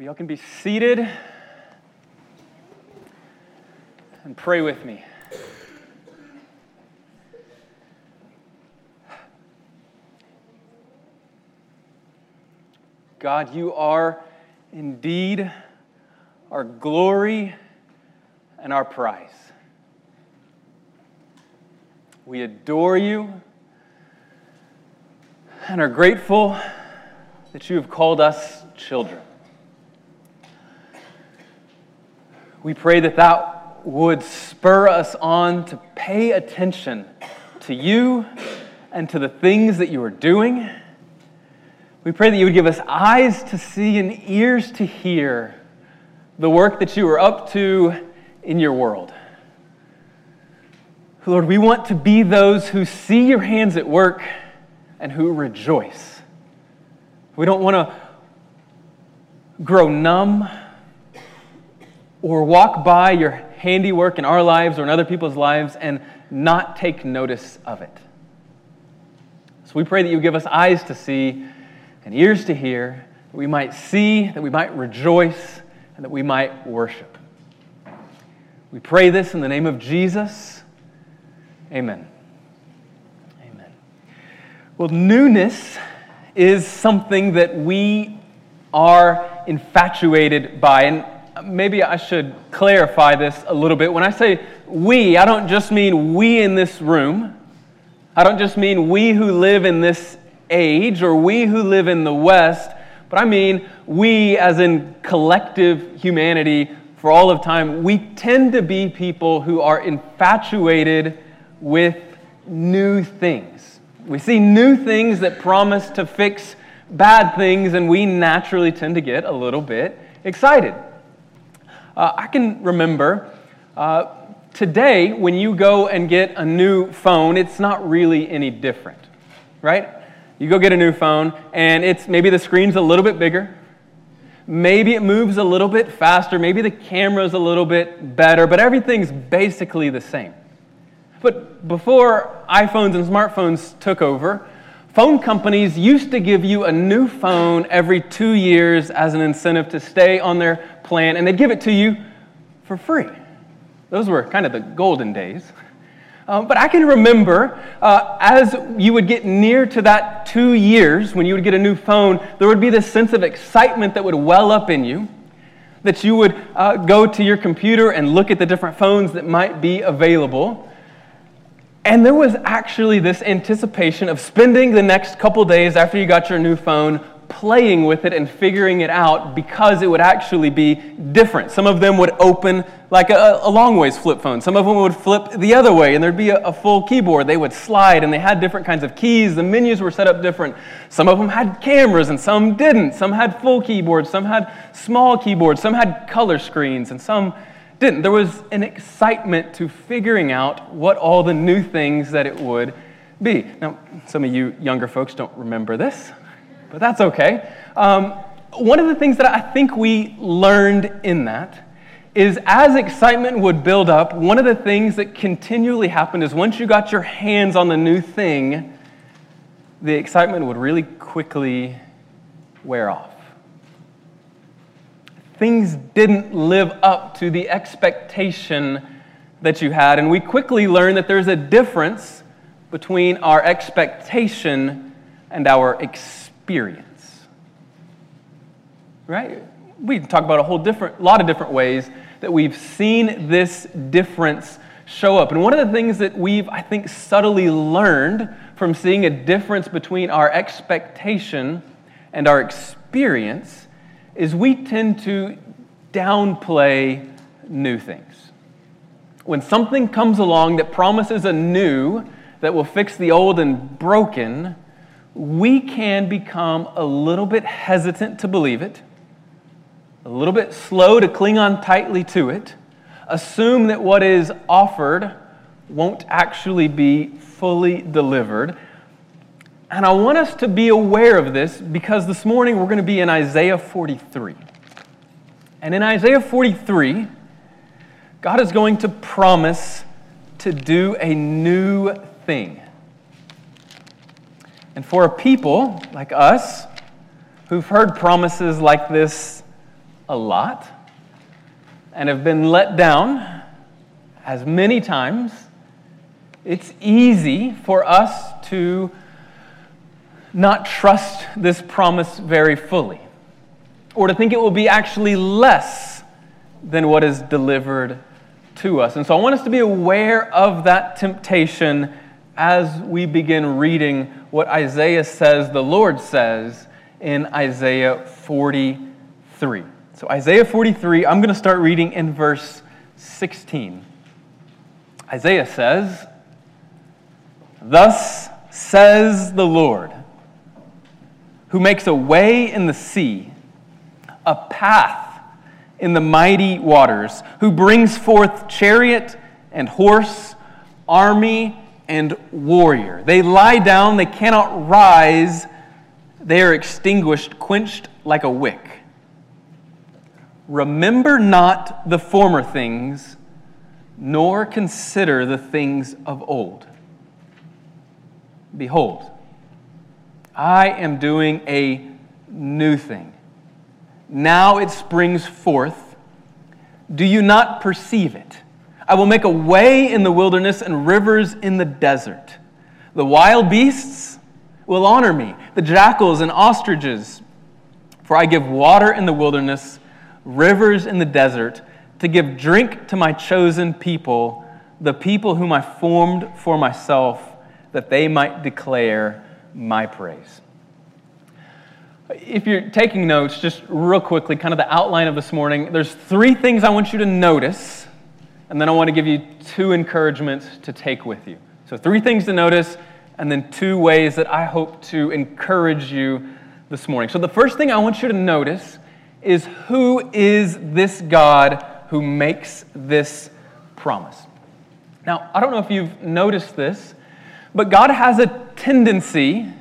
Y'all can be seated and pray with me. God, you are indeed our glory and our prize. We adore you and are grateful that you have called us children. We pray that that would spur us on to pay attention to you and to the things that you are doing. We pray that you would give us eyes to see and ears to hear the work that you are up to in your world. Lord, we want to be those who see your hands at work and who rejoice. We don't want to grow numb or walk by your handiwork in our lives or in other people's lives and not take notice of it. So we pray that you give us eyes to see and ears to hear, that we might see, that we might rejoice, and that we might worship. We pray this in the name of Jesus. Amen. Amen. Well, newness is something that we are infatuated by. And maybe I should clarify this a little bit. When I say we, I don't just mean we in this room. I don't just mean we who live in this age or we who live in the West, but I mean we as in collective humanity for all of time. We tend to be people who are infatuated with new things. We see new things that promise to fix bad things, and we naturally tend to get a little bit excited. Uh, I can remember uh, today when you go and get a new phone, it's not really any different, right? You go get a new phone, and it's maybe the screen's a little bit bigger. Maybe it moves a little bit faster. Maybe the camera's a little bit better, but everything's basically the same. But before iPhones and smartphones took over, phone companies used to give you a new phone every two years as an incentive to stay on their plan, and they'd give it to you for free. Those were kind of the golden days. Um, but I can remember uh, as you would get near to that two years, when you would get a new phone, there would be this sense of excitement that would well up in you. That you would uh, go to your computer and look at the different phones that might be available. And there was actually this anticipation of spending the next couple days after you got your new phone playing with it and figuring it out because it would actually be different. Some of them would open like a, a long ways flip phone. Some of them would flip the other way and there'd be a, a, full keyboard. They would slide and they had different kinds of keys. The menus were set up different. Some of them had cameras and some didn't. Some had full keyboards, some had small keyboards, some had color screens, and some didn't. There was an excitement to figuring out what all the new things that it would be. Now, some of you younger folks don't remember this but that's okay. Um, one of the things that I think we learned in that is as excitement would build up, one of the things that continually happened is once you got your hands on the new thing, the excitement would really quickly wear off. Things didn't live up to the expectation that you had, and we quickly learned that there's a difference between our expectation and our experience experience. Right? We talk about a whole different lot of different ways that we've seen this difference show up. And one of the things that we've, I think, subtly learned from seeing a difference between our expectation and our experience is we tend to downplay new things. When something comes along that promises a new that will fix the old and broken, we can become a little bit hesitant to believe it, a little bit slow to cling on tightly to it, assume that what is offered won't actually be fully delivered. And I want us to be aware of this because this morning we're going to be in Isaiah 43. And in Isaiah 43, God is going to promise to do a new thing. And for a people like us who've heard promises like this a lot and have been let down as many times, it's easy for us to not trust this promise very fully or to think it will be actually less than what is delivered to us. And so I want us to be aware of that temptation as we begin reading what Isaiah says the Lord says in Isaiah 43. So, Isaiah 43, I'm going to start reading in verse 16. Isaiah says, Thus says the Lord, who makes a way in the sea, a path in the mighty waters, who brings forth chariot and horse, army and warrior. They lie down, they cannot rise, they are extinguished, quenched like a wick. Remember not the former things, nor consider the things of old. Behold, I am doing a new thing. Now it springs forth. Do you not perceive it? I will make a way in the wilderness and rivers in the desert. The wild beasts will honor me, the jackals and ostriches. For I give water in the wilderness, rivers in the desert, to give drink to my chosen people, the people whom I formed for myself, that they might declare my praise. If you're taking notes, just real quickly, kind of the outline of this morning, there's three things I want you to notice and then I want to give you two encouragements to take with you. So, three things to notice, and then two ways that I hope to encourage you this morning. So, the first thing I want you to notice is who is this God who makes this promise? Now, I don't know if you've noticed this, but God has a tendency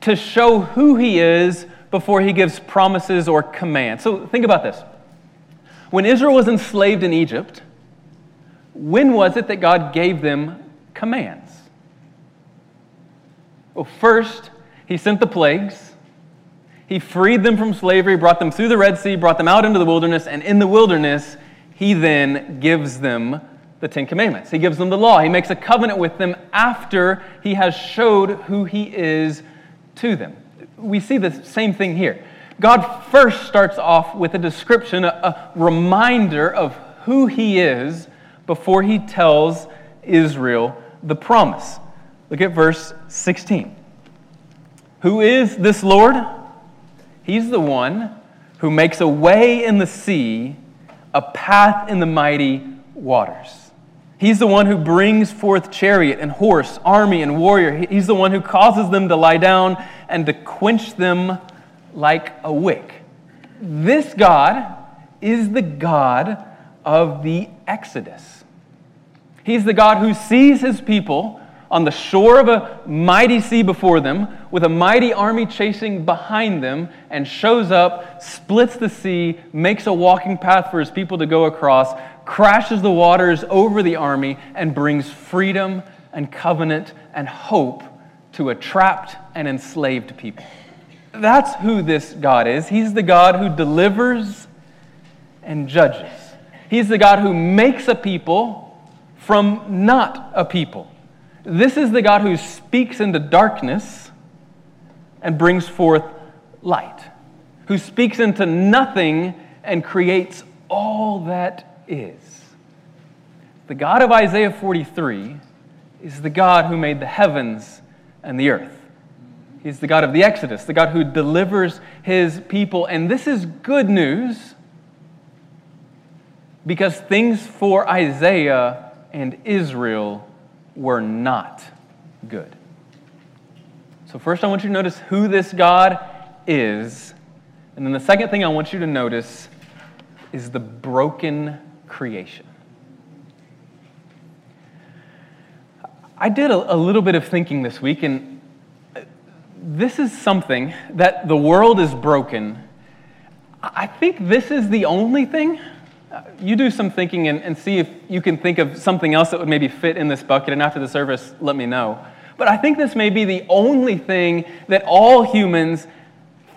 to show who He is before He gives promises or commands. So, think about this. When Israel was enslaved in Egypt, when was it that God gave them commands? Well, first, He sent the plagues. He freed them from slavery, brought them through the Red Sea, brought them out into the wilderness, and in the wilderness, He then gives them the Ten Commandments. He gives them the law. He makes a covenant with them after He has showed who He is to them. We see the same thing here. God first starts off with a description, a, a reminder of who He is before he tells Israel the promise. Look at verse 16. Who is this Lord? He's the one who makes a way in the sea, a path in the mighty waters. He's the one who brings forth chariot and horse, army and warrior. He's the one who causes them to lie down and to quench them like a wick. This God is the God of the Exodus. He's the God who sees his people on the shore of a mighty sea before them, with a mighty army chasing behind them, and shows up, splits the sea, makes a walking path for his people to go across, crashes the waters over the army, and brings freedom and covenant and hope to a trapped and enslaved people. That's who this God is. He's the God who delivers and judges. He's the God who makes a people from not a people. This is the God who speaks into darkness and brings forth light, who speaks into nothing and creates all that is. The God of Isaiah 43 is the God who made the heavens and the earth. He's the God of the Exodus, the God who delivers his people. And this is good news because things for Isaiah and Israel were not good. So, first, I want you to notice who this God is. And then the second thing I want you to notice is the broken creation. I did a, a, little bit of thinking this week, and this is something that the world is broken. I think this is the only thing uh, you do some thinking and, and see if you can think of something else that would maybe fit in this bucket. And after the service, let me know. But I think this may be the only thing that all humans,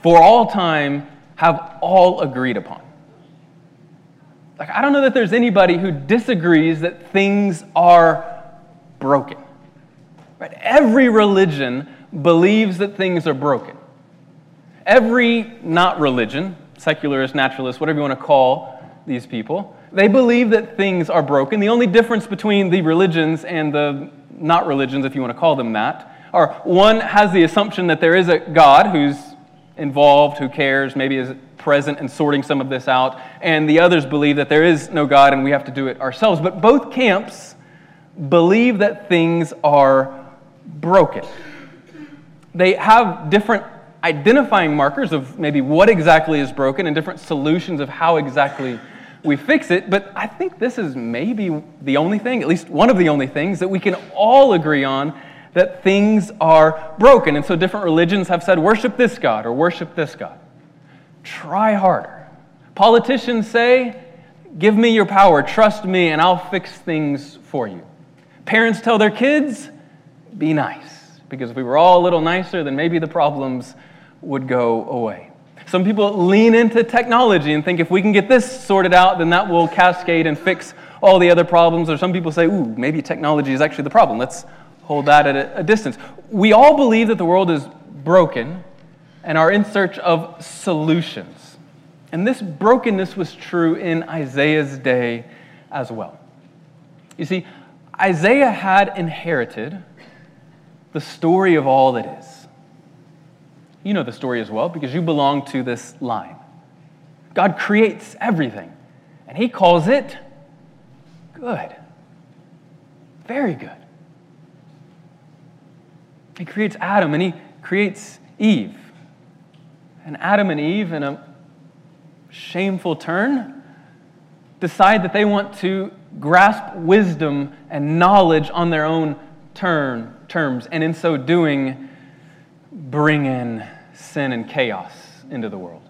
for all time, have all agreed upon. Like, I don't know that there's anybody who disagrees that things are broken. Right? Every religion believes that things are broken. Every not religion, secularist, naturalist, whatever you want to call these people, they believe that things are broken. The only difference between the religions and the not religions, if you want to call them that, are one has the assumption that there is a God who's involved, who cares, maybe is present and sorting some of this out, and the others believe that there is no God and we have to do it ourselves. But both camps believe that things are broken. They have different identifying markers of maybe what exactly is broken and different solutions of how exactly we fix it, but I think this is maybe the only thing, at least one of the only things, that we can all agree on that things are broken. And so different religions have said, worship this God or worship this God. Try harder. Politicians say, give me your power, trust me, and I'll fix things for you. Parents tell their kids, be nice, because if we were all a little nicer, then maybe the problems would go away. Some people lean into technology and think if we can get this sorted out, then that will cascade and fix all the other problems. Or some people say, ooh, maybe technology is actually the problem. Let's hold that at a, distance. We all believe that the world is broken and are in search of solutions. And this brokenness was true in Isaiah's day as well. You see, Isaiah had inherited the story of all that is. You know the story as well because you belong to this line. God creates everything, and He calls it good. Very good. He creates Adam and He creates Eve. And Adam and Eve, in a shameful turn, decide that they want to grasp wisdom and knowledge on their own terms, and in so doing, bring in sin and chaos into the world.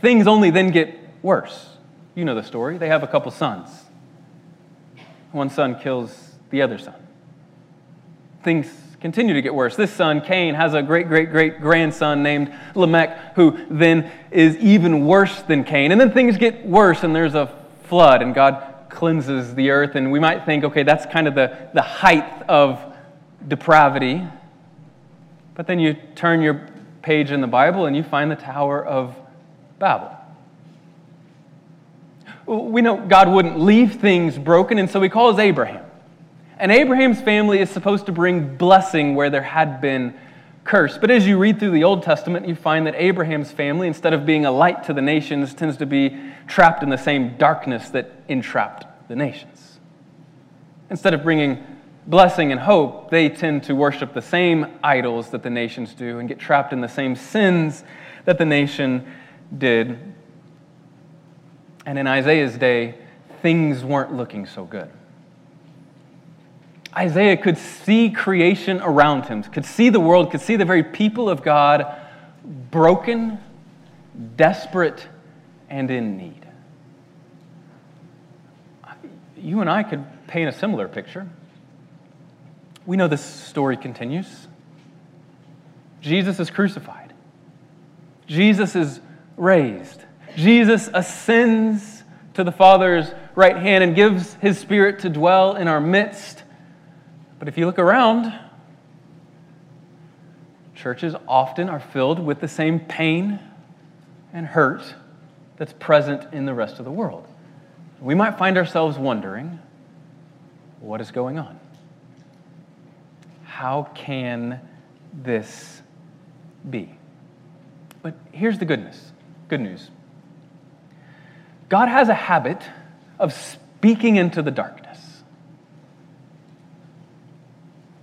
Things only then get worse. You know the story. They have a couple sons. One son kills the other son. Things continue to get worse. This son, Cain, has a great, great, great grandson named Lamech, who then is even worse than Cain. And then things get worse, and there's a flood, and God cleanses the earth. And we might think, okay, that's kind of the, the height of depravity. But then you turn your page in the Bible and you find the Tower of Babel. We know God wouldn't leave things broken, and so he calls Abraham. And Abraham's family is supposed to bring blessing where there had been curse. But as you read through the Old Testament, you find that Abraham's family, instead of being a light to the nations, tends to be trapped in the same darkness that entrapped the nations. Instead of bringing blessing and hope, they tend to worship the same idols that the nations do and get trapped in the same sins that the nation did. And in Isaiah's day, things weren't looking so good. Isaiah could see creation around him, could see the world, could see the very people of God broken, desperate, and in need. You and I could paint a similar picture. We know this story continues. Jesus is crucified. Jesus is raised. Jesus ascends to the Father's right hand and gives his Spirit to dwell in our midst. But if you look around, churches often are filled with the same pain and hurt that's present in the rest of the world. We might find ourselves wondering what is going on? How can this be? But here's the goodness. Good news. God has a habit of speaking into the darkness.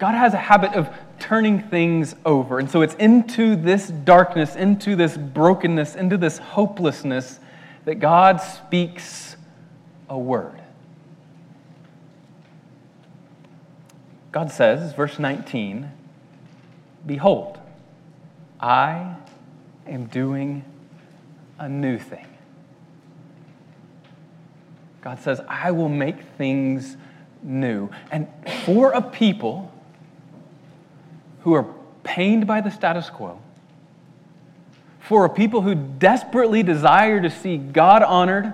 God has a habit of turning things over. And so it's into this darkness, into this brokenness, into this hopelessness that God speaks a word. God says, verse 19, Behold, I am doing a new thing. God says, I will make things new. And for a people who are pained by the status quo, for a people who desperately desire to see God honored,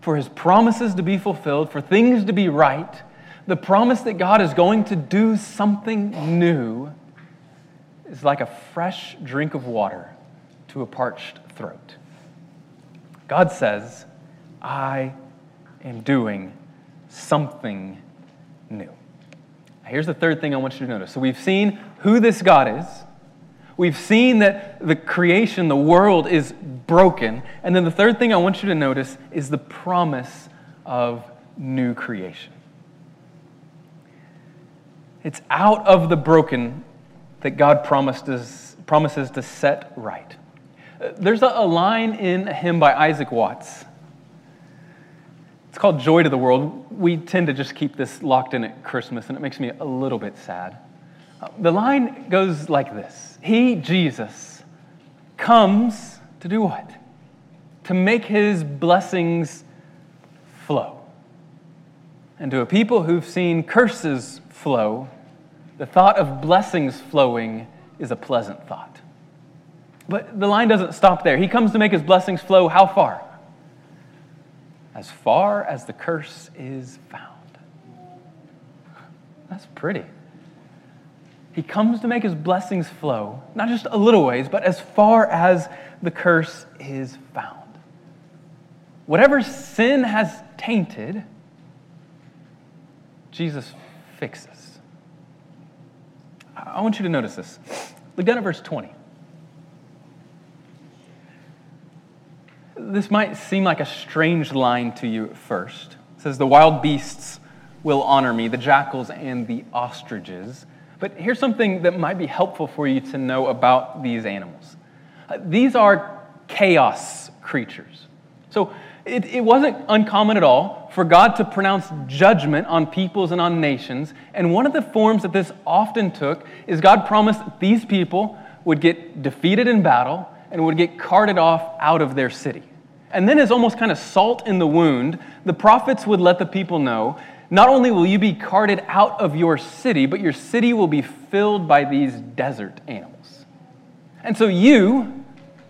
for his promises to be fulfilled, for things to be right, the promise that God is going to do something new is like a fresh drink of water to a parched throat. God says, I am doing something new. Here's the third thing I want you to notice. So we've seen who this God is. We've seen that the creation, the world is broken. And then the third thing I want you to notice is the promise of new creation. It's out of the broken that God promised us, promises to set right. Uh, there's a, a line in a hymn by Isaac Watts. Called Joy to the World. We tend to just keep this locked in at Christmas, and it makes me a little bit sad. Uh, the line goes like this He, Jesus, comes to do what? To make his blessings flow. And to a people who've seen curses flow, the thought of blessings flowing is a pleasant thought. But the line doesn't stop there. He comes to make his blessings flow how far? As far as the curse is found. That's pretty. He comes to make his blessings flow, not just a little ways, but as far as the curse is found. Whatever sin has tainted, Jesus fixes. I want you to notice this. Look down at verse 20. This might seem like a strange line to you at first. It says, The wild beasts will honor me, the jackals and the ostriches. But here's something that might be helpful for you to know about these animals uh, these are chaos creatures. So it, it wasn't uncommon at all for God to pronounce judgment on peoples and on nations. And one of the forms that this often took is God promised these people would get defeated in battle and would get carted off out of their city. And then, as almost kind of salt in the wound, the prophets would let the people know not only will you be carted out of your city, but your city will be filled by these desert animals. And so, you,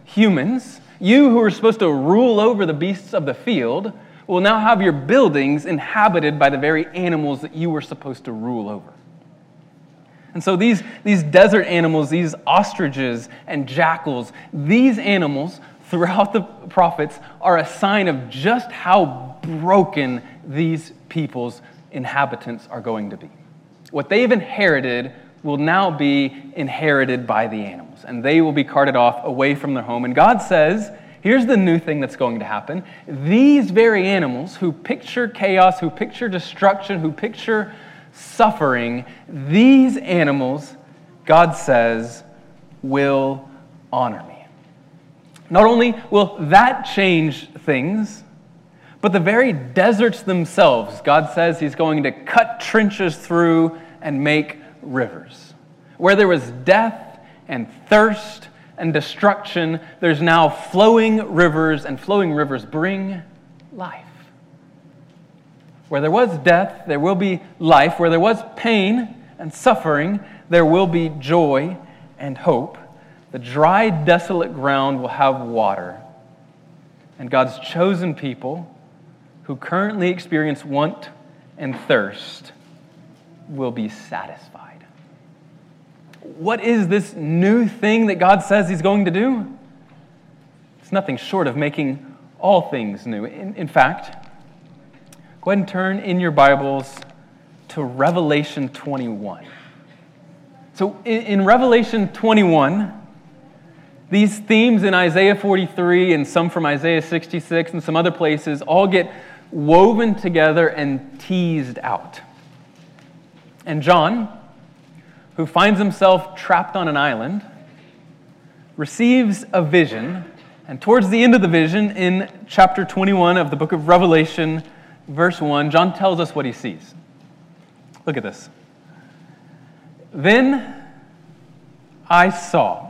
humans, you who are supposed to rule over the beasts of the field, will now have your buildings inhabited by the very animals that you were supposed to rule over. And so these, these desert animals, these ostriches and jackals, these animals throughout the prophets are a sign of just how broken these people's inhabitants are going to be. What they've inherited will now be inherited by the animals, and they will be carted off away from their home. And God says, here's the new thing that's going to happen. These very animals who picture chaos, who picture destruction, who picture suffering, these animals, God says, will honor me. Not only will that change things, but the very deserts themselves, God says He's going to cut trenches through and make rivers. Where there was death and thirst and destruction, there's now flowing rivers, and flowing rivers bring life. Where there was death, there will be life. Where there was pain and suffering, there will be joy and hope. The dry, desolate ground will have water. And God's chosen people who currently experience want and thirst will be satisfied. What is this new thing that God says He's going to do? It's nothing short of making all things new. In, in fact, go ahead and turn in your Bibles to Revelation 21. So, in, in Revelation 21, these themes in Isaiah 43 and some from Isaiah 66 and some other places all get woven together and teased out. And John, who finds himself trapped on an island, receives a vision. And towards the end of the vision, in chapter 21 of the book of Revelation, verse 1, John tells us what he sees. Look at this. Then I saw.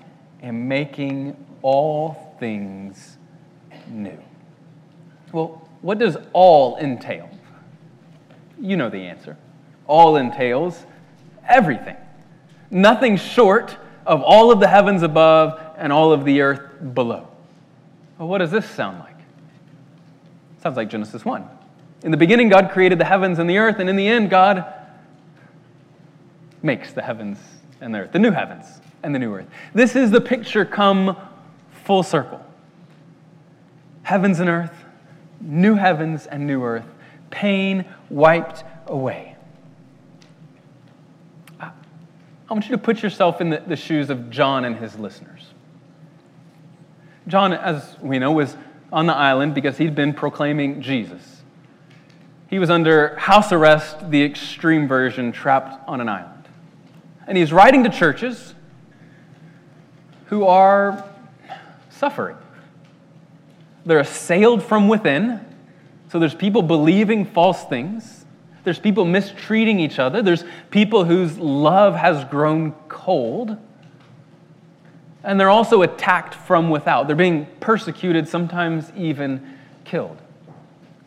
am making all things new. Well, what does all entail? You know the answer. All entails everything. Nothing short of all of the heavens above and all of the earth below. Well, what does this sound like? sounds like Genesis 1. In the beginning, God created the heavens and the earth, and in the end, God makes the heavens and the earth, the new heavens and the new earth. This is the picture come full circle heavens and earth, new heavens and new earth, pain wiped away. I want you to put yourself in the, the shoes of John and his listeners. John, as we know, was on the island because he'd been proclaiming Jesus. He was under house arrest, the extreme version, trapped on an island. And he's writing to churches who are suffering. They're assailed from within. So there's people believing false things. There's people mistreating each other. There's people whose love has grown cold. And they're also attacked from without. They're being persecuted, sometimes even killed.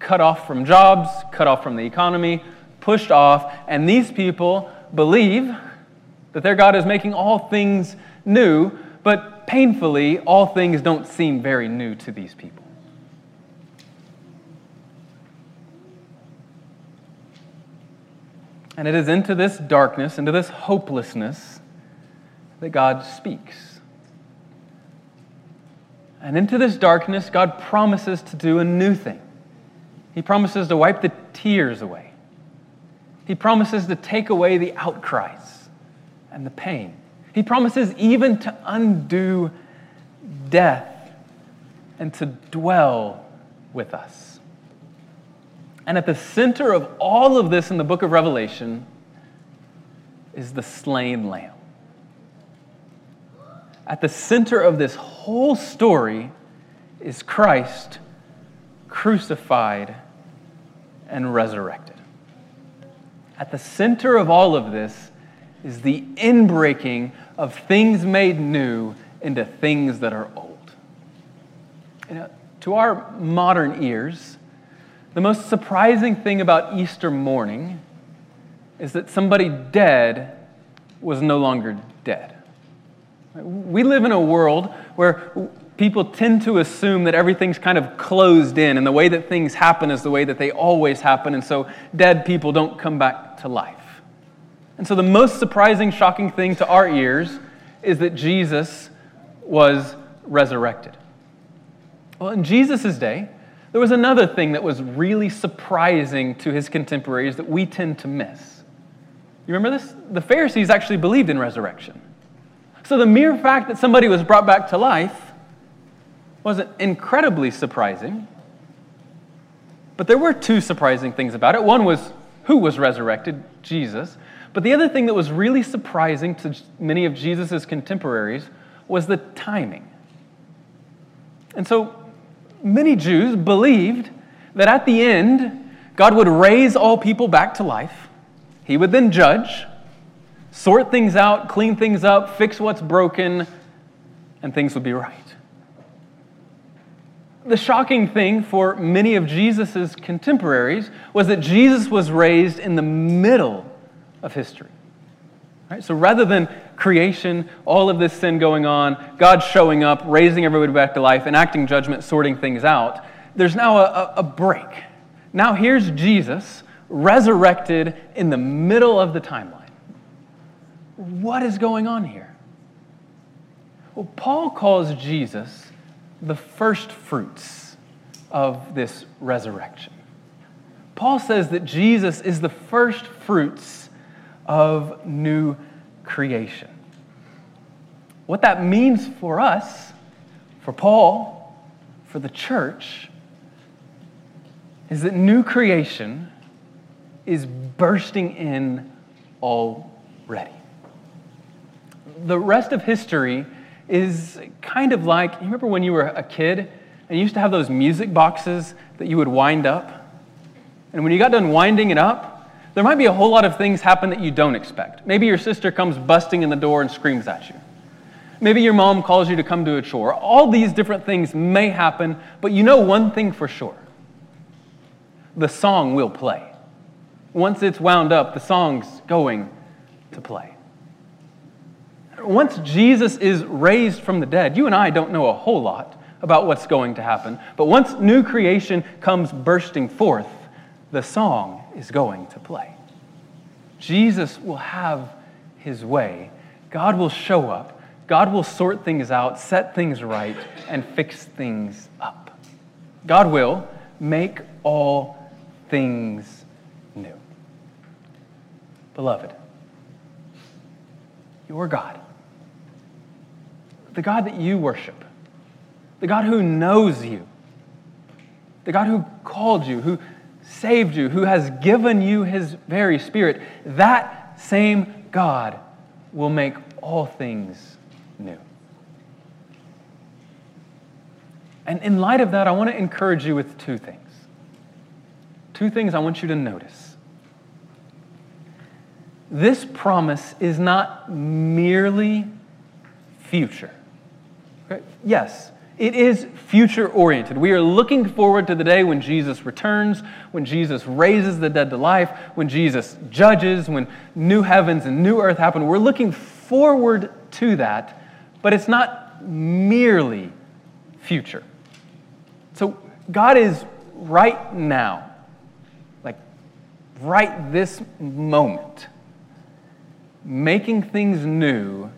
Cut off from jobs, cut off from the economy, pushed off. And these people believe that their God is making all things new, but painfully, all things don't seem very new to these people. And it is into this darkness, into this hopelessness, that God speaks. And into this darkness, God promises to do a new thing. He promises to wipe the tears away. He promises to take away the outcries and the pain. He promises even to undo death and to dwell with us. And at the center of all of this in the book of Revelation is the slain lamb. At the center of this whole story is Christ crucified and resurrected. At the center of all of this is the inbreaking of things made new into things that are old. Know, uh, to our modern ears, the most surprising thing about Easter morning is that somebody dead was no longer dead. We live in a world where people tend to assume that everything's kind of closed in, and the way that things happen is the way that they always happen, and so dead people don't come back to life. And so, the most surprising, shocking thing to our ears is that Jesus was resurrected. Well, in Jesus' day, there was another thing that was really surprising to his contemporaries that we tend to miss. You remember this? The Pharisees actually believed in resurrection. So the mere fact that somebody was brought back to life wasn't incredibly surprising. But there were two surprising things about it. One was who was resurrected? Jesus. But the other thing that was really surprising to many of Jesus' contemporaries was the timing. And so many Jews believed that at the end, God would raise all people back to life. He would then judge, sort things out, clean things up, fix what's broken, and things would be right. The shocking thing for many of Jesus' contemporaries was that Jesus was raised in the middle of history. Right? So rather than creation, all of this sin going on, God showing up, raising everybody back to life, enacting judgment, sorting things out, there's now a, a break. Now here's Jesus resurrected in the middle of the timeline. What is going on here? Well, Paul calls Jesus the first fruits of this resurrection. Paul says that Jesus is the first fruits of new creation. What that means for us, for Paul, for the church, is that new creation is bursting in already. The rest of history is kind of like you remember when you were a kid and you used to have those music boxes that you would wind up? And when you got done winding it up, there might be a whole lot of things happen that you don't expect. Maybe your sister comes busting in the door and screams at you. Maybe your mom calls you to come to a chore. All these different things may happen, but you know one thing for sure the song will play. Once it's wound up, the song's going to play. Once Jesus is raised from the dead, you and I don't know a whole lot about what's going to happen, but once new creation comes bursting forth, the song is going to play. Jesus will have his way. God will show up. God will sort things out, set things right, and fix things up. God will make all things new. Beloved, your God, the God that you worship, the God who knows you, the God who called you, who saved you, who has given you his very spirit, that same God will make all things new. And in light of that, I want to encourage you with two things. Two things I want you to notice. This promise is not merely future. Okay? Yes, it is future oriented. We are looking forward to the day when Jesus returns, when Jesus raises the dead to life, when Jesus judges, when new heavens and new earth happen. We're looking forward to that, but it's not merely future. So God is right now, like right this moment, making things new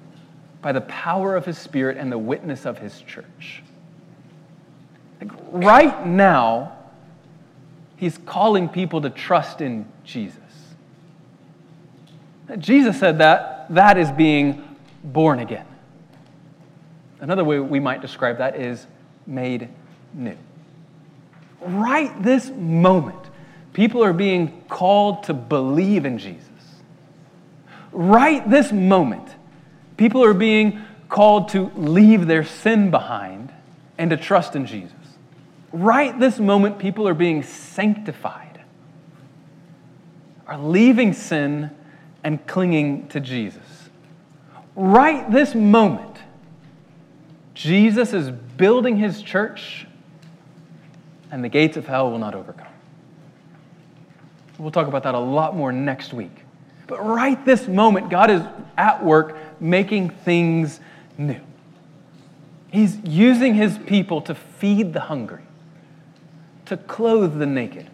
by the power of his Spirit and the witness of his church. Like right now, he's calling people to trust in Jesus. Jesus said that that is being born again. Another way we might describe that is made new. Right this moment, people are being called to believe in Jesus. Right this moment, people are being called to leave their sin behind and to trust in Jesus. Right this moment, people are being sanctified, are leaving sin and clinging to Jesus. Right this moment, Jesus is building his church, and the gates of hell will not overcome. We'll talk about that a lot more next week. But right this moment, God is at work making things new. He's using his people to feed the hungry, to clothe the naked,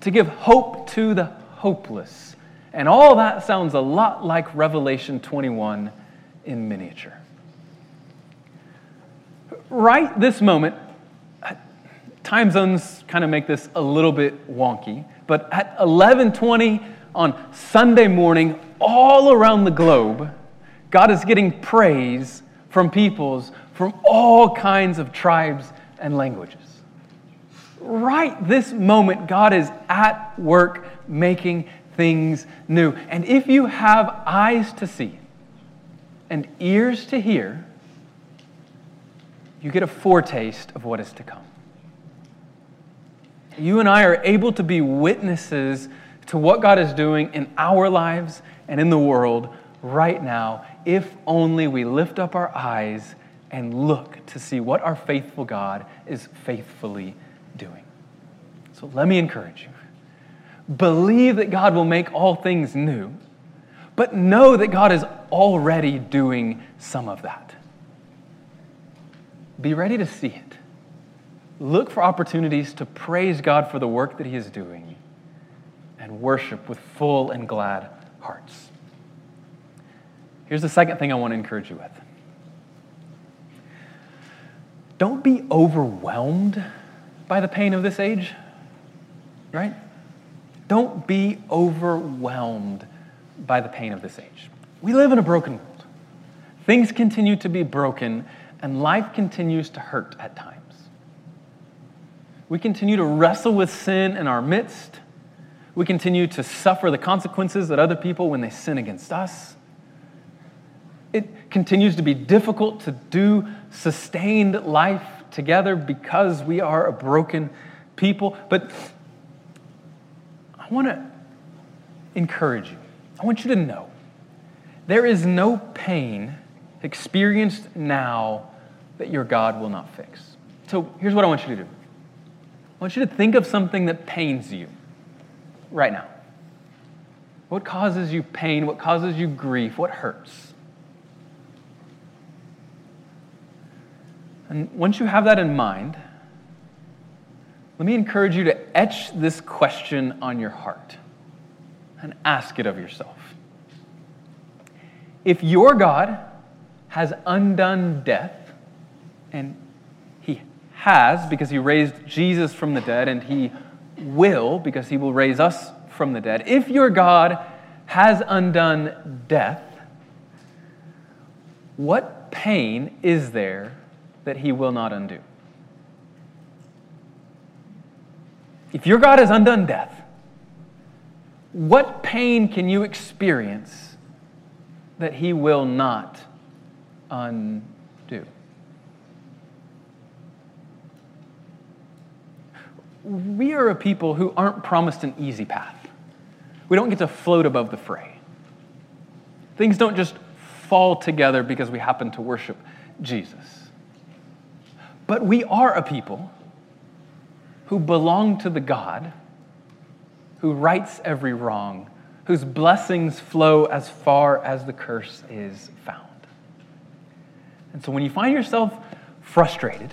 to give hope to the hopeless. And all that sounds a lot like Revelation 21 in miniature. Right this moment, uh, time zones kind of make this a little bit wonky, but at 11:20 on Sunday morning all around the globe, God is getting praise from peoples from all kinds of tribes and languages. Right this moment, God is at work making things new. And if you have eyes to see and ears to hear, you get a foretaste of what is to come. You and I are able to be witnesses to what God is doing in our lives and in the world right now if only we lift up our eyes and look to see what our faithful God is faithfully doing. So let me encourage you. Believe that God will make all things new, but know that God is already doing some of that. Be ready to see it. Look for opportunities to praise God for the work that He is doing and worship with full and glad hearts. Here's the second thing I want to encourage you with don't be overwhelmed by the pain of this age, right? Don't be overwhelmed by the pain of this age. We live in a broken world. Things continue to be broken, and life continues to hurt at times. We continue to wrestle with sin in our midst. We continue to suffer the consequences that other people when they sin against us. It continues to be difficult to do sustained life together because we are a broken people. But I want to encourage you. I want you to know there is no pain experienced now that your God will not fix. So here's what I want you to do I want you to think of something that pains you right now. What causes you pain? What causes you grief? What hurts? And once you have that in mind, let me encourage you to etch this question on your heart and ask it of yourself. If your God has undone death, and he has because he raised Jesus from the dead, and he will because he will raise us from the dead, if your God has undone death, what pain is there that he will not undo. If your God has undone death, what pain can you experience that he will not undo? We are a people who aren't promised an easy path. We don't get to float above the fray. Things don't just fall together because we happen to worship Jesus. But we are a people who belong to the God who rights every wrong, whose blessings flow as far as the curse is found. And so when you find yourself frustrated,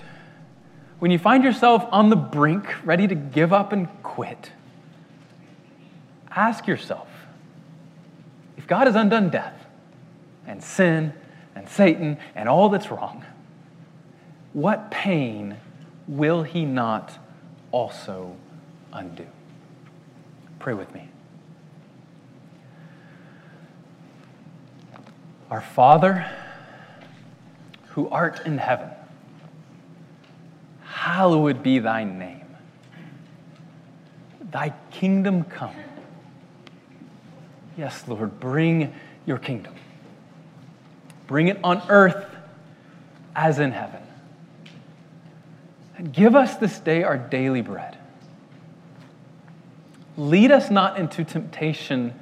when you find yourself on the brink, ready to give up and quit, ask yourself if God has undone death and sin and Satan and all that's wrong, what pain will he not also undo? Pray with me. Our Father, who art in heaven, hallowed be thy name. Thy kingdom come. Yes, Lord, bring your kingdom. Bring it on earth as in heaven. And give us this day our daily bread. Lead us not into temptation,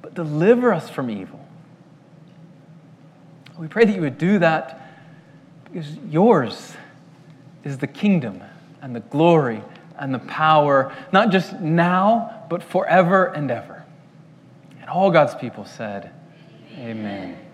but deliver us from evil. We pray that you would do that because yours is the kingdom and the glory and the power, not just now, but forever and ever. And all God's people said, Amen. Amen.